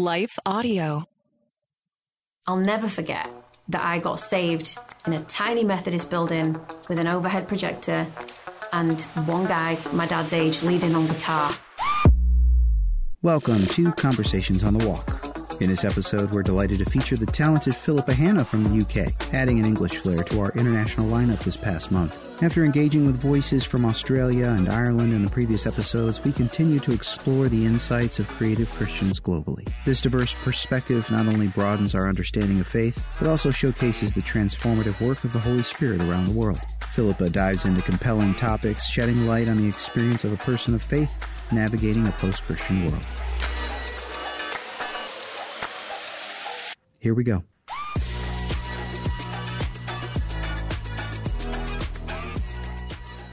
Life Audio. I'll never forget that I got saved in a tiny Methodist building with an overhead projector and one guy, my dad's age, leading on guitar. Welcome to Conversations on the Walk. In this episode, we're delighted to feature the talented Philippa Hanna from the UK, adding an English flair to our international lineup this past month. After engaging with voices from Australia and Ireland in the previous episodes, we continue to explore the insights of creative Christians globally. This diverse perspective not only broadens our understanding of faith, but also showcases the transformative work of the Holy Spirit around the world. Philippa dives into compelling topics, shedding light on the experience of a person of faith navigating a post Christian world. Here we go.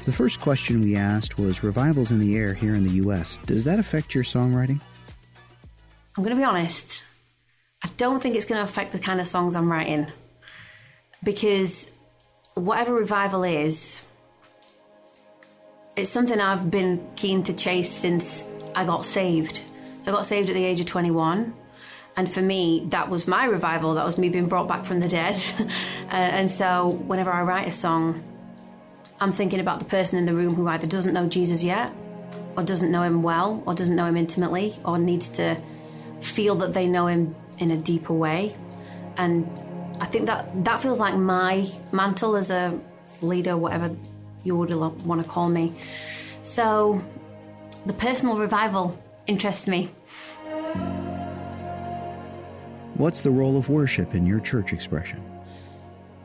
The first question we asked was revivals in the air here in the US. Does that affect your songwriting? I'm going to be honest, I don't think it's going to affect the kind of songs I'm writing because whatever revival is, it's something I've been keen to chase since I got saved. So I got saved at the age of 21. And for me, that was my revival. That was me being brought back from the dead. uh, and so whenever I write a song, I'm thinking about the person in the room who either doesn't know Jesus yet, or doesn't know him well, or doesn't know him intimately, or needs to feel that they know him in a deeper way. And I think that that feels like my mantle as a leader, whatever you would want to call me. So the personal revival interests me. What's the role of worship in your church expression?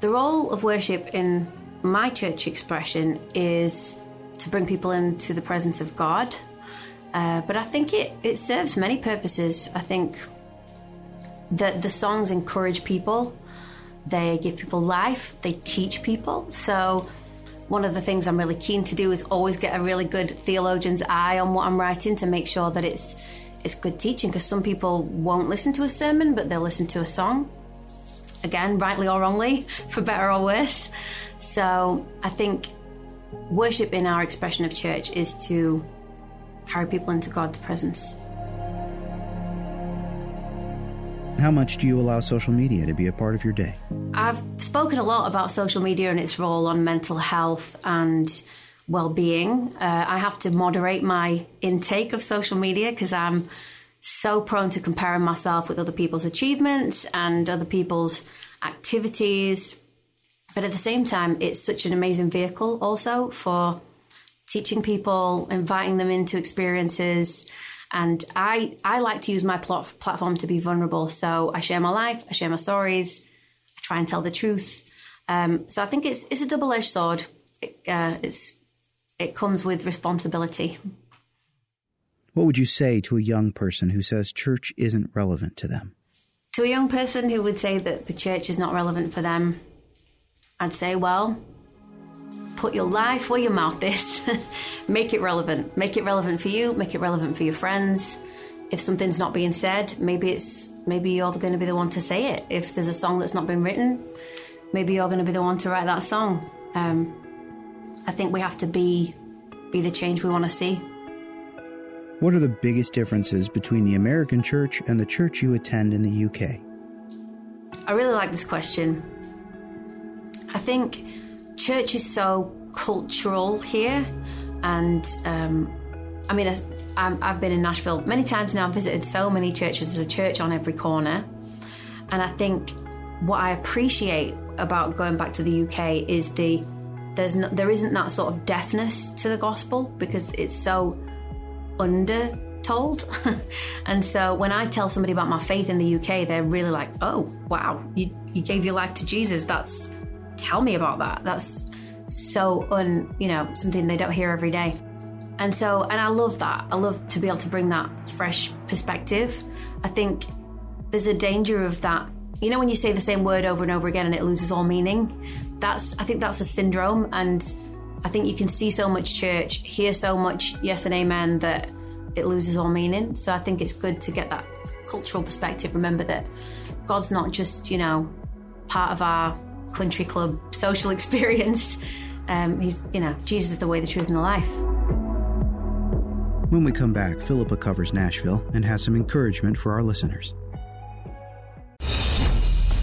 The role of worship in my church expression is to bring people into the presence of God. Uh, but I think it, it serves many purposes. I think that the songs encourage people, they give people life, they teach people. So, one of the things I'm really keen to do is always get a really good theologian's eye on what I'm writing to make sure that it's it's good teaching because some people won't listen to a sermon but they'll listen to a song again rightly or wrongly for better or worse so I think worship in our expression of church is to carry people into God's presence. How much do you allow social media to be a part of your day? I've spoken a lot about social media and its role on mental health and well-being. Uh, I have to moderate my intake of social media because I'm so prone to comparing myself with other people's achievements and other people's activities. But at the same time, it's such an amazing vehicle also for teaching people, inviting them into experiences. And I, I like to use my pl- platform to be vulnerable. So I share my life, I share my stories, I try and tell the truth. Um, so I think it's it's a double edged sword. It, uh, it's it comes with responsibility. What would you say to a young person who says church isn't relevant to them? To a young person who would say that the church is not relevant for them, I'd say, well, put your life where your mouth is. make it relevant. Make it relevant for you. Make it relevant for your friends. If something's not being said, maybe it's maybe you're going to be the one to say it. If there's a song that's not been written, maybe you're going to be the one to write that song. Um, I think we have to be be the change we want to see. What are the biggest differences between the American church and the church you attend in the UK? I really like this question. I think church is so cultural here, and um, I mean, i have been in Nashville many times now. I've visited so many churches. There's a church on every corner, and I think what I appreciate about going back to the UK is the there's no, there isn't that sort of deafness to the gospel because it's so under told. and so when I tell somebody about my faith in the UK, they're really like, "Oh, wow, you you gave your life to Jesus. That's tell me about that. That's so un, you know, something they don't hear every day." And so, and I love that. I love to be able to bring that fresh perspective. I think there's a danger of that. You know, when you say the same word over and over again and it loses all meaning, that's, I think that's a syndrome. And I think you can see so much church, hear so much yes and amen that it loses all meaning. So I think it's good to get that cultural perspective. Remember that God's not just, you know, part of our country club social experience. Um, he's, you know, Jesus is the way, the truth, and the life. When we come back, Philippa covers Nashville and has some encouragement for our listeners.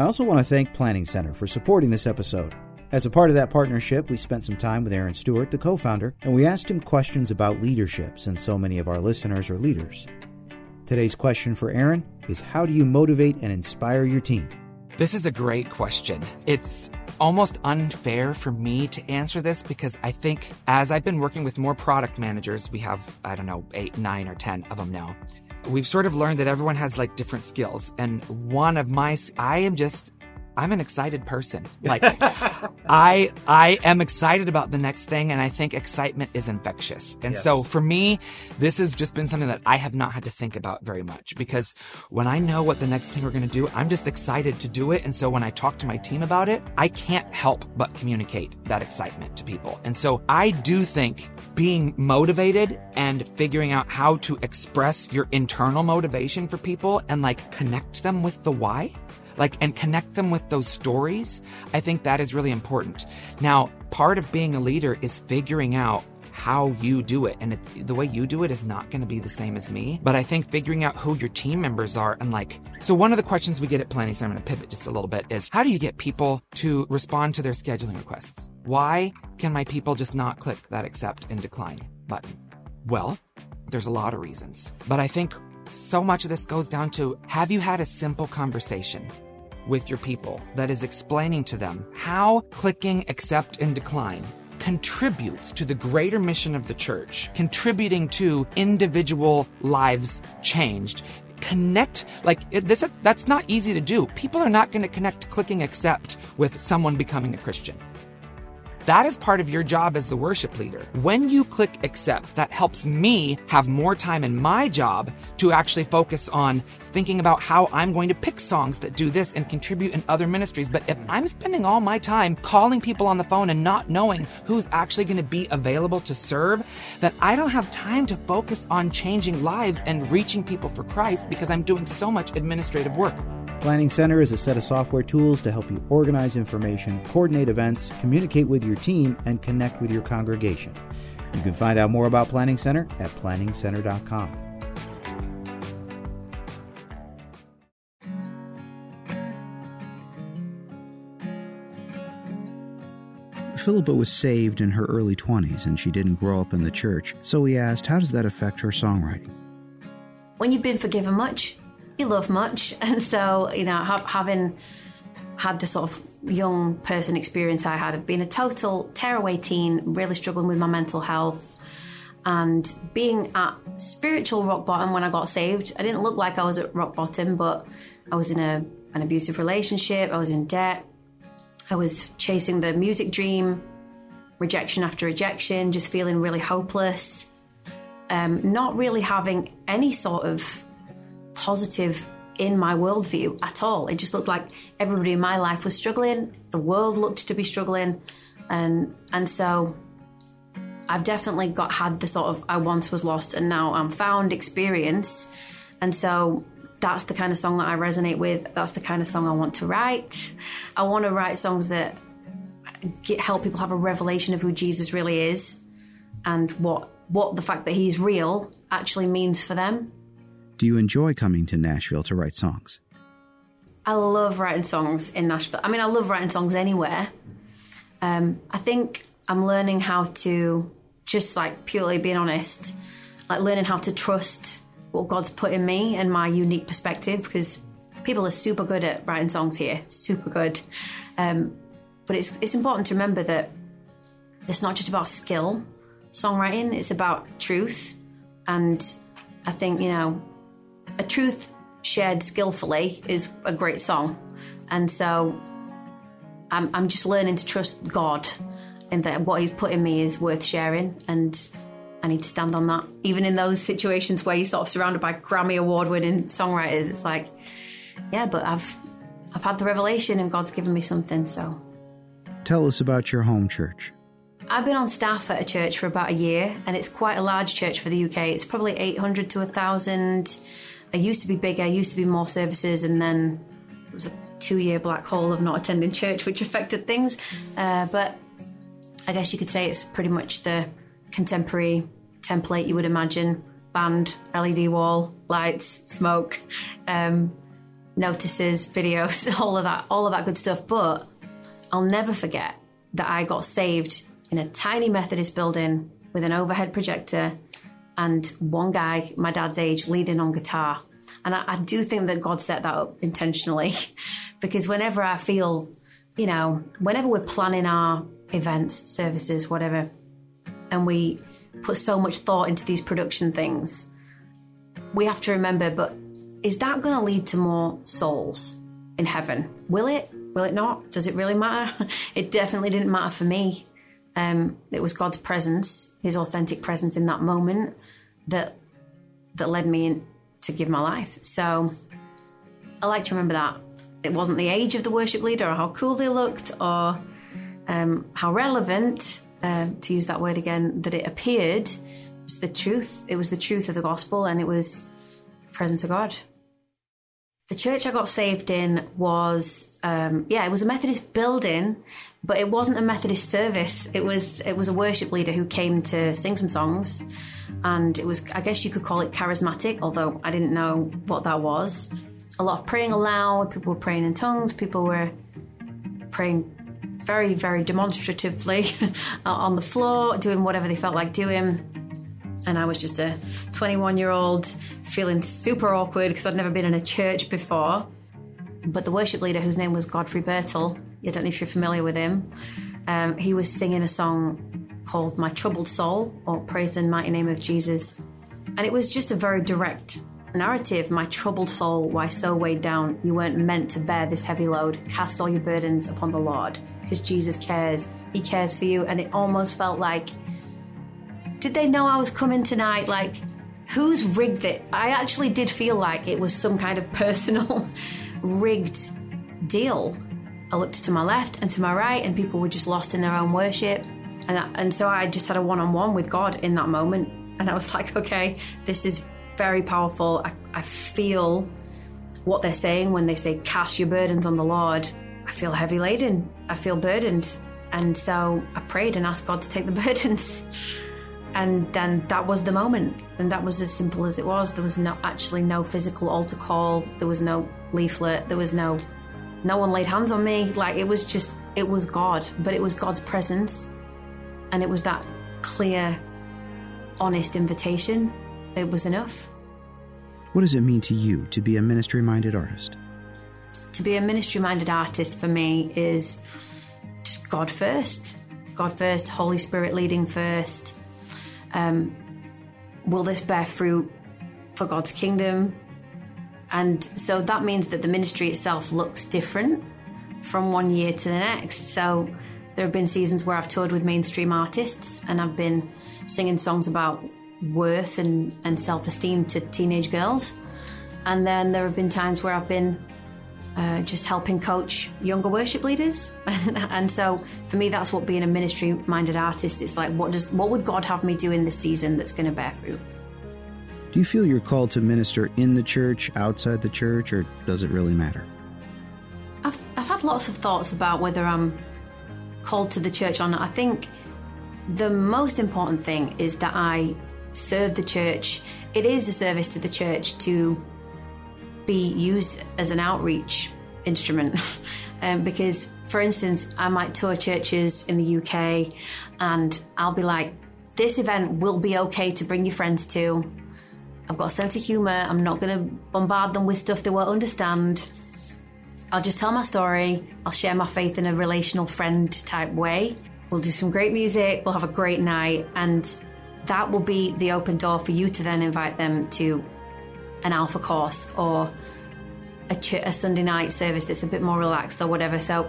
I also want to thank Planning Center for supporting this episode. As a part of that partnership, we spent some time with Aaron Stewart, the co founder, and we asked him questions about leadership since so many of our listeners are leaders. Today's question for Aaron is How do you motivate and inspire your team? This is a great question. It's almost unfair for me to answer this because I think as I've been working with more product managers, we have, I don't know, eight, nine, or 10 of them now. We've sort of learned that everyone has like different skills. And one of my, I am just I'm an excited person. Like I I am excited about the next thing and I think excitement is infectious. And yes. so for me, this has just been something that I have not had to think about very much because when I know what the next thing we're going to do, I'm just excited to do it. And so when I talk to my team about it, I can't help but communicate that excitement to people. And so I do think being motivated and figuring out how to express your internal motivation for people and like connect them with the why like and connect them with those stories i think that is really important. Now part of being a leader is figuring out how you do it and the way you do it is not going to be the same as me but i think figuring out who your team members are and like so one of the questions we get at planning so i'm going to pivot just a little bit is how do you get people to respond to their scheduling requests? Why can my people just not click that accept and decline button? Well there's a lot of reasons but i think so much of this goes down to have you had a simple conversation with your people that is explaining to them how clicking accept and decline contributes to the greater mission of the church, contributing to individual lives changed. Connect, like this, that's not easy to do. People are not going to connect clicking accept with someone becoming a Christian. That is part of your job as the worship leader. When you click accept, that helps me have more time in my job to actually focus on thinking about how I'm going to pick songs that do this and contribute in other ministries. But if I'm spending all my time calling people on the phone and not knowing who's actually going to be available to serve, then I don't have time to focus on changing lives and reaching people for Christ because I'm doing so much administrative work. Planning Center is a set of software tools to help you organize information, coordinate events, communicate with your team, and connect with your congregation. You can find out more about Planning Center at planningcenter.com. Philippa was saved in her early 20s and she didn't grow up in the church, so we asked, how does that affect her songwriting? When you've been forgiven much, love much. And so, you know, having had the sort of young person experience I had of being a total tearaway teen, really struggling with my mental health, and being at spiritual rock bottom when I got saved. I didn't look like I was at rock bottom, but I was in a, an abusive relationship, I was in debt, I was chasing the music dream, rejection after rejection, just feeling really hopeless, um, not really having any sort of positive in my worldview at all. It just looked like everybody in my life was struggling. The world looked to be struggling, and and so I've definitely got had the sort of I once was lost and now I'm found experience, and so that's the kind of song that I resonate with. That's the kind of song I want to write. I want to write songs that get, help people have a revelation of who Jesus really is and what what the fact that he's real actually means for them do you enjoy coming to Nashville to write songs? I love writing songs in Nashville. I mean, I love writing songs anywhere. Um, I think I'm learning how to just like purely being honest, like learning how to trust what God's put in me and my unique perspective because people are super good at writing songs here, super good. Um, but it's it's important to remember that it's not just about skill, songwriting. It's about truth, and I think you know, a truth shared skillfully is a great song, and so I'm I'm just learning to trust God, and that what He's put in me is worth sharing, and I need to stand on that. Even in those situations where you're sort of surrounded by Grammy award winning songwriters, it's like, yeah, but I've I've had the revelation and God's given me something, so. Tell us about your home church. I've been on staff at a church for about a year, and it's quite a large church for the UK. It's probably 800 to 1,000. It used to be bigger, I used to be more services, and then it was a two year black hole of not attending church, which affected things. Uh, but I guess you could say it's pretty much the contemporary template you would imagine band, LED wall, lights, smoke, um, notices, videos, all of that, all of that good stuff. But I'll never forget that I got saved in a tiny Methodist building with an overhead projector and one guy, my dad's age, leading on guitar. And I, I do think that God set that up intentionally because whenever I feel, you know, whenever we're planning our events, services, whatever, and we put so much thought into these production things, we have to remember, but is that going to lead to more souls in heaven? Will it? Will it not? Does it really matter? It definitely didn't matter for me. Um, it was God's presence, His authentic presence in that moment, that that led me in, to give my life. So I like to remember that it wasn't the age of the worship leader or how cool they looked or um, how relevant, uh, to use that word again, that it appeared. It was the truth. It was the truth of the gospel, and it was the presence of God. The church I got saved in was, um, yeah, it was a Methodist building, but it wasn't a Methodist service. It was it was a worship leader who came to sing some songs, and it was, I guess you could call it charismatic, although I didn't know what that was. A lot of praying aloud. People were praying in tongues. People were praying very, very demonstratively on the floor, doing whatever they felt like doing. And I was just a 21 year old feeling super awkward because I'd never been in a church before. But the worship leader, whose name was Godfrey Birtill, I don't know if you're familiar with him, um, he was singing a song called My Troubled Soul or Praise the Mighty Name of Jesus. And it was just a very direct narrative My troubled soul, why so weighed down? You weren't meant to bear this heavy load. Cast all your burdens upon the Lord because Jesus cares. He cares for you. And it almost felt like, did they know I was coming tonight? Like, who's rigged it? I actually did feel like it was some kind of personal rigged deal. I looked to my left and to my right, and people were just lost in their own worship. And, I, and so I just had a one on one with God in that moment. And I was like, okay, this is very powerful. I, I feel what they're saying when they say, cast your burdens on the Lord. I feel heavy laden. I feel burdened. And so I prayed and asked God to take the burdens. And then that was the moment. And that was as simple as it was. There was no actually no physical altar call. There was no leaflet. There was no no one laid hands on me. Like it was just it was God. But it was God's presence. And it was that clear, honest invitation. It was enough. What does it mean to you to be a ministry minded artist? To be a ministry minded artist for me is just God first. God first, Holy Spirit leading first. Um, will this bear fruit for God's kingdom? And so that means that the ministry itself looks different from one year to the next. So there have been seasons where I've toured with mainstream artists and I've been singing songs about worth and, and self esteem to teenage girls. And then there have been times where I've been uh, just helping coach younger worship leaders. and, and so for me, that's what being a ministry minded artist is like. What does what would God have me do in this season that's going to bear fruit? Do you feel you're called to minister in the church, outside the church, or does it really matter? I've, I've had lots of thoughts about whether I'm called to the church or not. I think the most important thing is that I serve the church. It is a service to the church to be used as an outreach instrument. um, because, for instance, I might tour churches in the UK and I'll be like, this event will be okay to bring your friends to. I've got a sense of humour. I'm not going to bombard them with stuff they won't understand. I'll just tell my story. I'll share my faith in a relational friend type way. We'll do some great music. We'll have a great night. And that will be the open door for you to then invite them to an alpha course or a, ch- a Sunday night service that's a bit more relaxed or whatever. So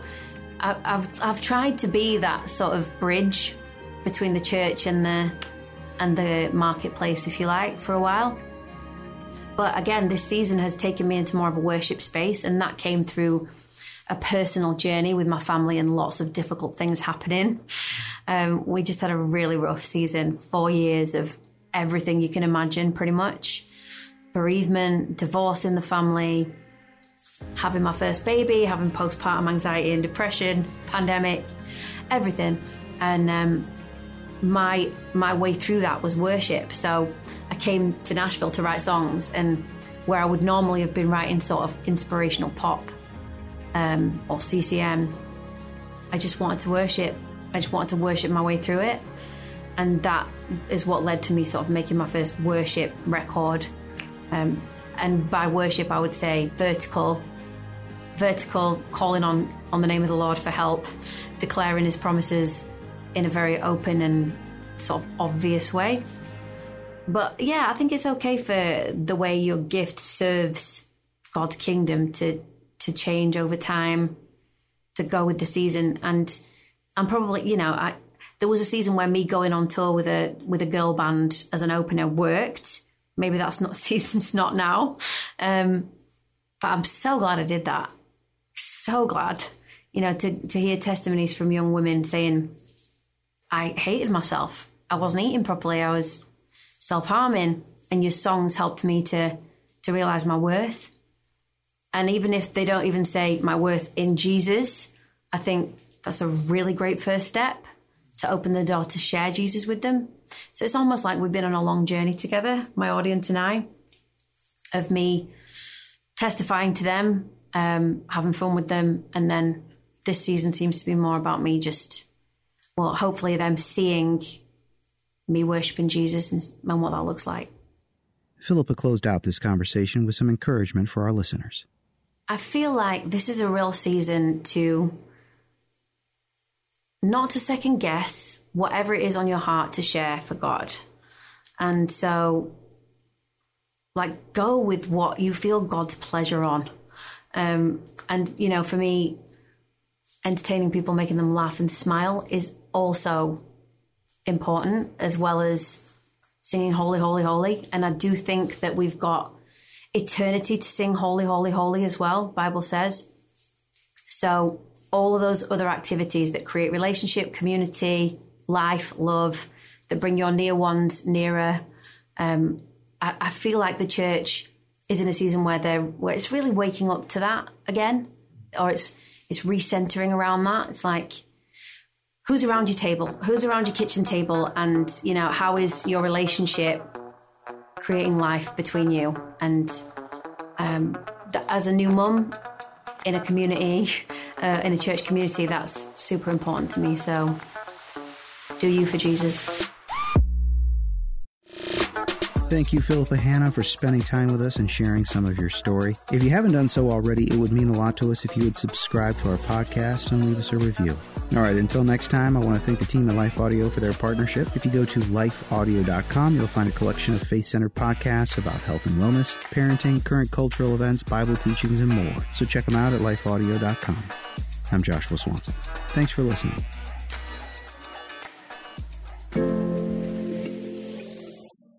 I- I've, I've tried to be that sort of bridge between the church and the and the marketplace, if you like, for a while. But again, this season has taken me into more of a worship space, and that came through a personal journey with my family and lots of difficult things happening. Um, we just had a really rough season, four years of everything you can imagine, pretty much bereavement, divorce in the family, having my first baby, having postpartum anxiety and depression, pandemic, everything. And um, my my way through that was worship. So I came to Nashville to write songs, and where I would normally have been writing sort of inspirational pop um, or CCM, I just wanted to worship. I just wanted to worship my way through it, and that is what led to me sort of making my first worship record. Um, and by worship, I would say vertical, vertical, calling on on the name of the Lord for help, declaring His promises in a very open and sort of obvious way. But yeah, I think it's okay for the way your gift serves God's kingdom to to change over time, to go with the season. And I'm probably, you know, I there was a season where me going on tour with a with a girl band as an opener worked. Maybe that's not season's not now. Um, but I'm so glad I did that. So glad. You know, to to hear testimonies from young women saying, I hated myself. I wasn't eating properly. I was self harming, and your songs helped me to to realize my worth. And even if they don't even say my worth in Jesus, I think that's a really great first step to open the door to share Jesus with them. So it's almost like we've been on a long journey together, my audience and I, of me testifying to them, um, having fun with them, and then this season seems to be more about me just well, hopefully them seeing me worshiping Jesus and, and what that looks like. Philippa closed out this conversation with some encouragement for our listeners. I feel like this is a real season to not to second guess whatever it is on your heart to share for God. And so, like, go with what you feel God's pleasure on. Um, and, you know, for me, entertaining people, making them laugh and smile is also important, as well as singing Holy, Holy, Holy. And I do think that we've got eternity to sing Holy, Holy, Holy as well, Bible says. So all of those other activities that create relationship, community, life, love, that bring your near ones nearer. Um, I, I, feel like the church is in a season where they're where it's really waking up to that again, or it's it's recentering around that. It's like who's around your table, who's around your kitchen table, and you know how is your relationship creating life between you. And um, as a new mum in a community, uh, in a church community, that's super important to me. So, do you for Jesus. Thank you, Philippa Hanna, for spending time with us and sharing some of your story. If you haven't done so already, it would mean a lot to us if you would subscribe to our podcast and leave us a review. All right, until next time, I want to thank the team at Life Audio for their partnership. If you go to lifeaudio.com, you'll find a collection of faith centered podcasts about health and wellness, parenting, current cultural events, Bible teachings, and more. So check them out at lifeaudio.com. I'm Joshua Swanson. Thanks for listening.